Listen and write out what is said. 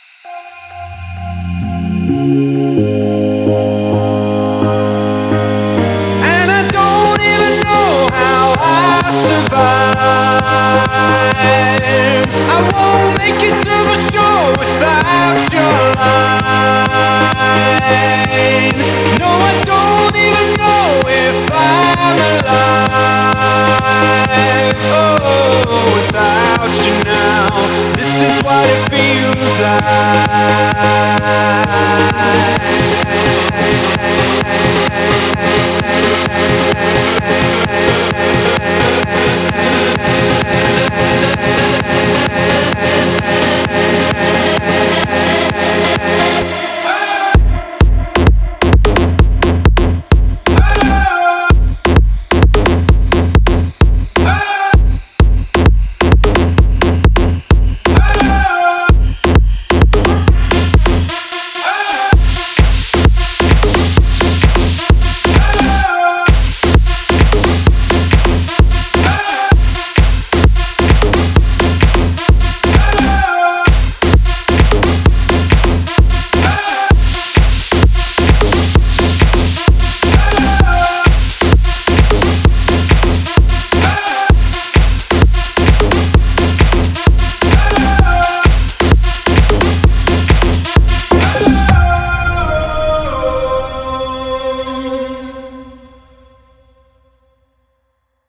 you